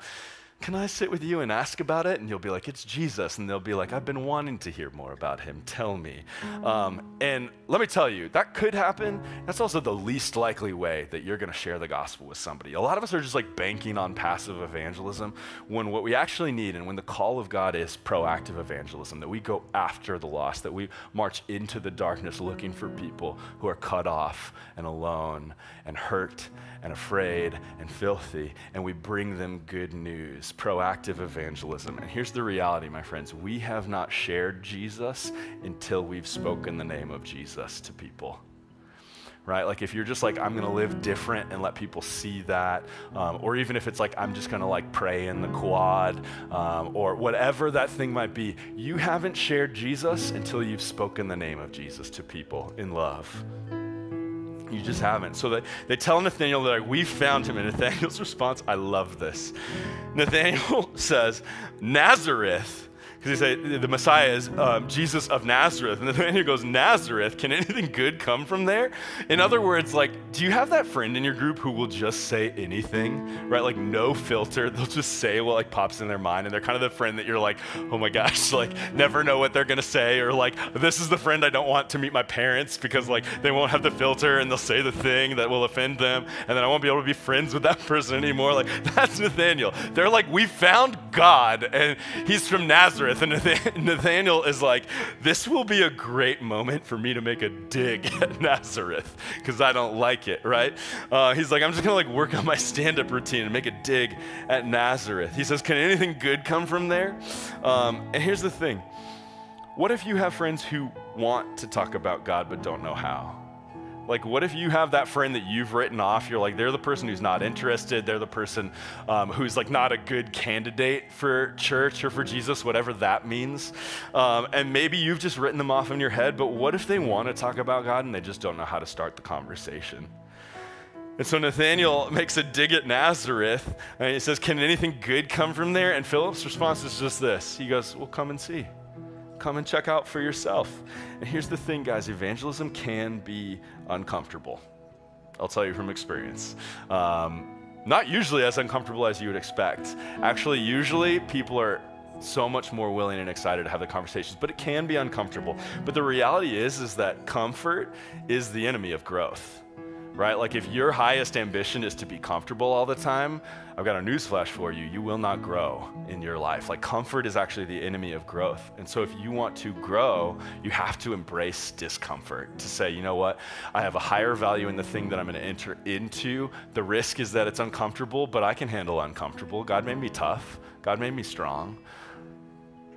Can I sit with you and ask about it? And you'll be like, It's Jesus. And they'll be like, I've been wanting to hear more about him. Tell me. Um, and let me tell you, that could happen. That's also the least likely way that you're going to share the gospel with somebody. A lot of us are just like banking on passive evangelism when what we actually need and when the call of God is proactive evangelism, that we go after the lost, that we march into the darkness looking for people who are cut off and alone and hurt and afraid and filthy, and we bring them good news, proactive evangelism. And here's the reality, my friends we have not shared Jesus until we've spoken the name of Jesus to people right? Like if you're just like, I'm gonna live different and let people see that, um, or even if it's like, I'm just gonna like pray in the quad, um, or whatever that thing might be, you haven't shared Jesus until you've spoken the name of Jesus to people in love. You just haven't. So they, they tell Nathaniel, they're like, we found him. And Nathaniel's response, I love this. Nathaniel says, Nazareth because he say the Messiah is um, Jesus of Nazareth. And then he goes, Nazareth, can anything good come from there? In other words, like, do you have that friend in your group who will just say anything, right? Like, no filter. They'll just say what like pops in their mind. And they're kind of the friend that you're like, oh my gosh, like, never know what they're going to say. Or like, this is the friend I don't want to meet my parents because like they won't have the filter and they'll say the thing that will offend them. And then I won't be able to be friends with that person anymore. Like, that's Nathaniel. They're like, we found God and he's from Nazareth. Nazareth. And Nathaniel is like, This will be a great moment for me to make a dig at Nazareth because I don't like it, right? Uh, he's like, I'm just going to like work on my stand up routine and make a dig at Nazareth. He says, Can anything good come from there? Um, and here's the thing what if you have friends who want to talk about God but don't know how? Like, what if you have that friend that you've written off? You're like, they're the person who's not interested. They're the person um, who's like not a good candidate for church or for Jesus, whatever that means. Um, and maybe you've just written them off in your head, but what if they want to talk about God and they just don't know how to start the conversation? And so Nathaniel makes a dig at Nazareth and he says, Can anything good come from there? And Philip's response is just this He goes, Well, come and see. Come and check out for yourself. And here's the thing, guys evangelism can be uncomfortable. I'll tell you from experience. Um, not usually as uncomfortable as you would expect. Actually, usually people are so much more willing and excited to have the conversations, but it can be uncomfortable. But the reality is is that comfort is the enemy of growth right? Like if your highest ambition is to be comfortable all the time, I've got a newsflash for you. You will not grow in your life. Like comfort is actually the enemy of growth. And so if you want to grow, you have to embrace discomfort to say, you know what? I have a higher value in the thing that I'm going to enter into. The risk is that it's uncomfortable, but I can handle uncomfortable. God made me tough. God made me strong.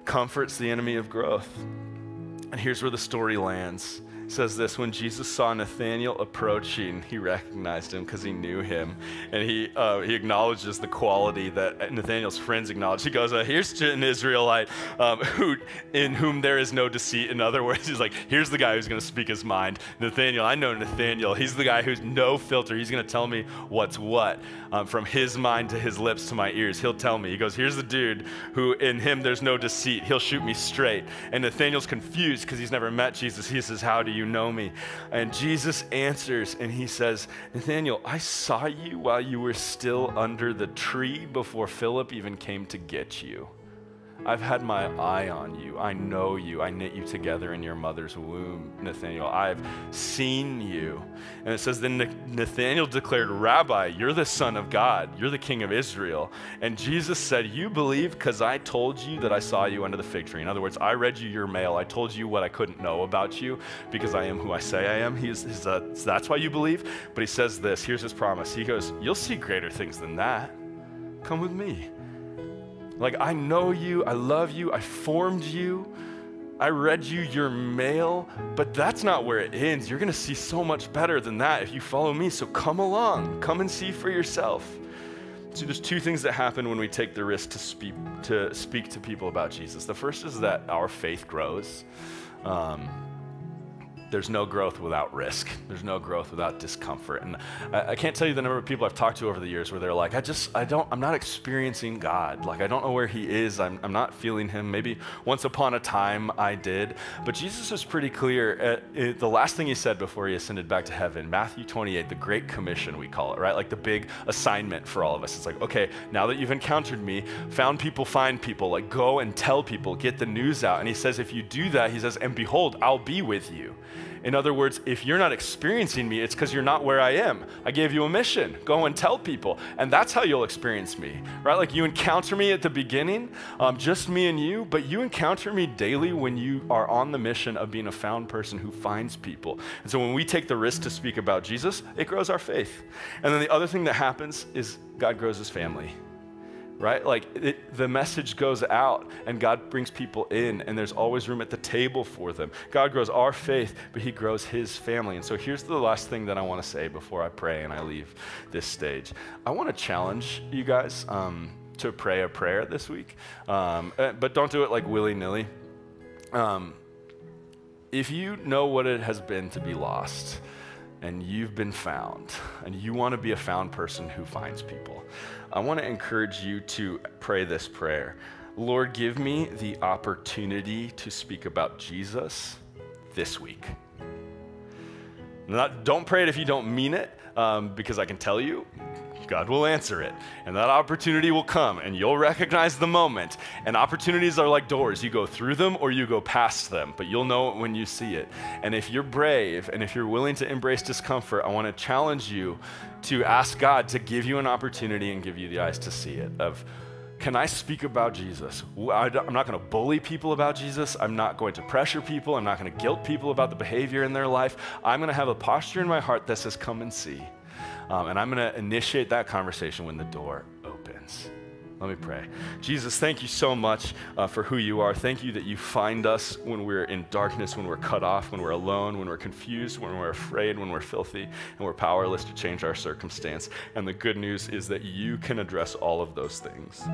Comfort's the enemy of growth. And here's where the story lands says this when Jesus saw Nathanael approaching, he recognized him because he knew him. And he, uh, he acknowledges the quality that Nathanael's friends acknowledge. He goes, uh, Here's an Israelite um, who, in whom there is no deceit. In other words, he's like, Here's the guy who's going to speak his mind. Nathanael, I know Nathanael. He's the guy who's no filter. He's going to tell me what's what. Um, from his mind to his lips to my ears, he'll tell me. He goes, Here's the dude who, in him, there's no deceit. He'll shoot me straight. And Nathaniel's confused because he's never met Jesus. He says, How do you? you know me? And Jesus answers and he says, Nathaniel, I saw you while you were still under the tree before Philip even came to get you. I've had my eye on you. I know you. I knit you together in your mother's womb, Nathaniel. I've seen you. And it says, Then Nathaniel declared, Rabbi, you're the Son of God. You're the King of Israel. And Jesus said, You believe because I told you that I saw you under the fig tree. In other words, I read you your mail. I told you what I couldn't know about you because I am who I say I am. He's, he's a, that's why you believe. But he says this here's his promise. He goes, You'll see greater things than that. Come with me. Like, I know you, I love you, I formed you, I read you your mail, but that's not where it ends. You're gonna see so much better than that if you follow me. So come along, come and see for yourself. See, there's two things that happen when we take the risk to speak to speak to people about Jesus. The first is that our faith grows. Um, there's no growth without risk. There's no growth without discomfort. And I, I, can't tell you the number of people I've talked to over the years where they're like, I just, I don't, I'm not experiencing God. Like, I don't know where He is. I'm, I'm not feeling Him. Maybe once upon a time I did. But Jesus is pretty clear. At, it, the last thing He said before He ascended back to heaven, Matthew 28, the Great Commission, we call it, right? Like the big assignment for all of us. It's like, okay, now that you've encountered me, found people, find people, like go and tell people, get the news out. And He says, if you do that, He says, and behold, I'll be with you. In other words, if you're not experiencing me, it's because you're not where I am. I gave you a mission. Go and tell people. And that's how you'll experience me, right? Like you encounter me at the beginning, um, just me and you, but you encounter me daily when you are on the mission of being a found person who finds people. And so when we take the risk to speak about Jesus, it grows our faith. And then the other thing that happens is God grows his family right? Like it, the message goes out and God brings people in, and there's always room at the table for them. God grows our faith, but He grows His family. And so here's the last thing that I want to say before I pray and I leave this stage. I want to challenge you guys um, to pray a prayer this week, um, uh, but don't do it like willy nilly. Um, if you know what it has been to be lost, and you've been found, and you want to be a found person who finds people, I want to encourage you to pray this prayer Lord, give me the opportunity to speak about Jesus this week. Not, don't pray it if you don't mean it, um, because I can tell you God will answer it. And that opportunity will come, and you'll recognize the moment. And opportunities are like doors. You go through them or you go past them, but you'll know it when you see it. And if you're brave and if you're willing to embrace discomfort, I want to challenge you to ask God to give you an opportunity and give you the eyes to see it of can I speak about Jesus? I'm not going to bully people about Jesus. I'm not going to pressure people. I'm not going to guilt people about the behavior in their life. I'm going to have a posture in my heart that says, Come and see. Um, and I'm going to initiate that conversation when the door opens. Let me pray. Jesus, thank you so much uh, for who you are. Thank you that you find us when we're in darkness, when we're cut off, when we're alone, when we're confused, when we're afraid, when we're filthy, and we're powerless to change our circumstance. And the good news is that you can address all of those things.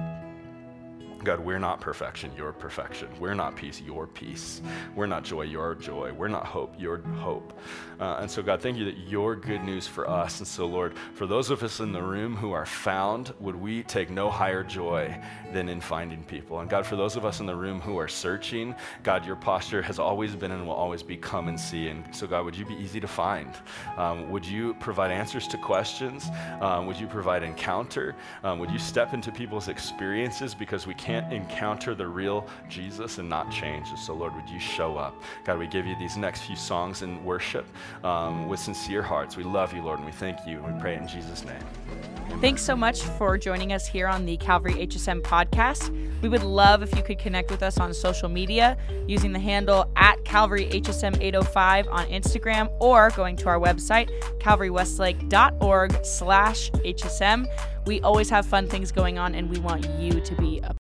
God, we're not perfection, your perfection. We're not peace, your peace. We're not joy, your joy. We're not hope, your hope. Uh, and so, God, thank you that you're good news for us. And so, Lord, for those of us in the room who are found, would we take no higher joy than in finding people? And God, for those of us in the room who are searching, God, your posture has always been and will always be come and see. And so, God, would you be easy to find? Um, would you provide answers to questions? Um, would you provide encounter? Um, would you step into people's experiences because we can't can't encounter the real Jesus and not change. So, Lord, would you show up? God, we give you these next few songs in worship um, with sincere hearts. We love you, Lord, and we thank you. And we pray in Jesus' name. Thanks so much for joining us here on the Calvary HSM podcast. We would love if you could connect with us on social media using the handle at Calvary HSM 805 on Instagram or going to our website, calvarywestlake.org slash HSM. We always have fun things going on and we want you to be a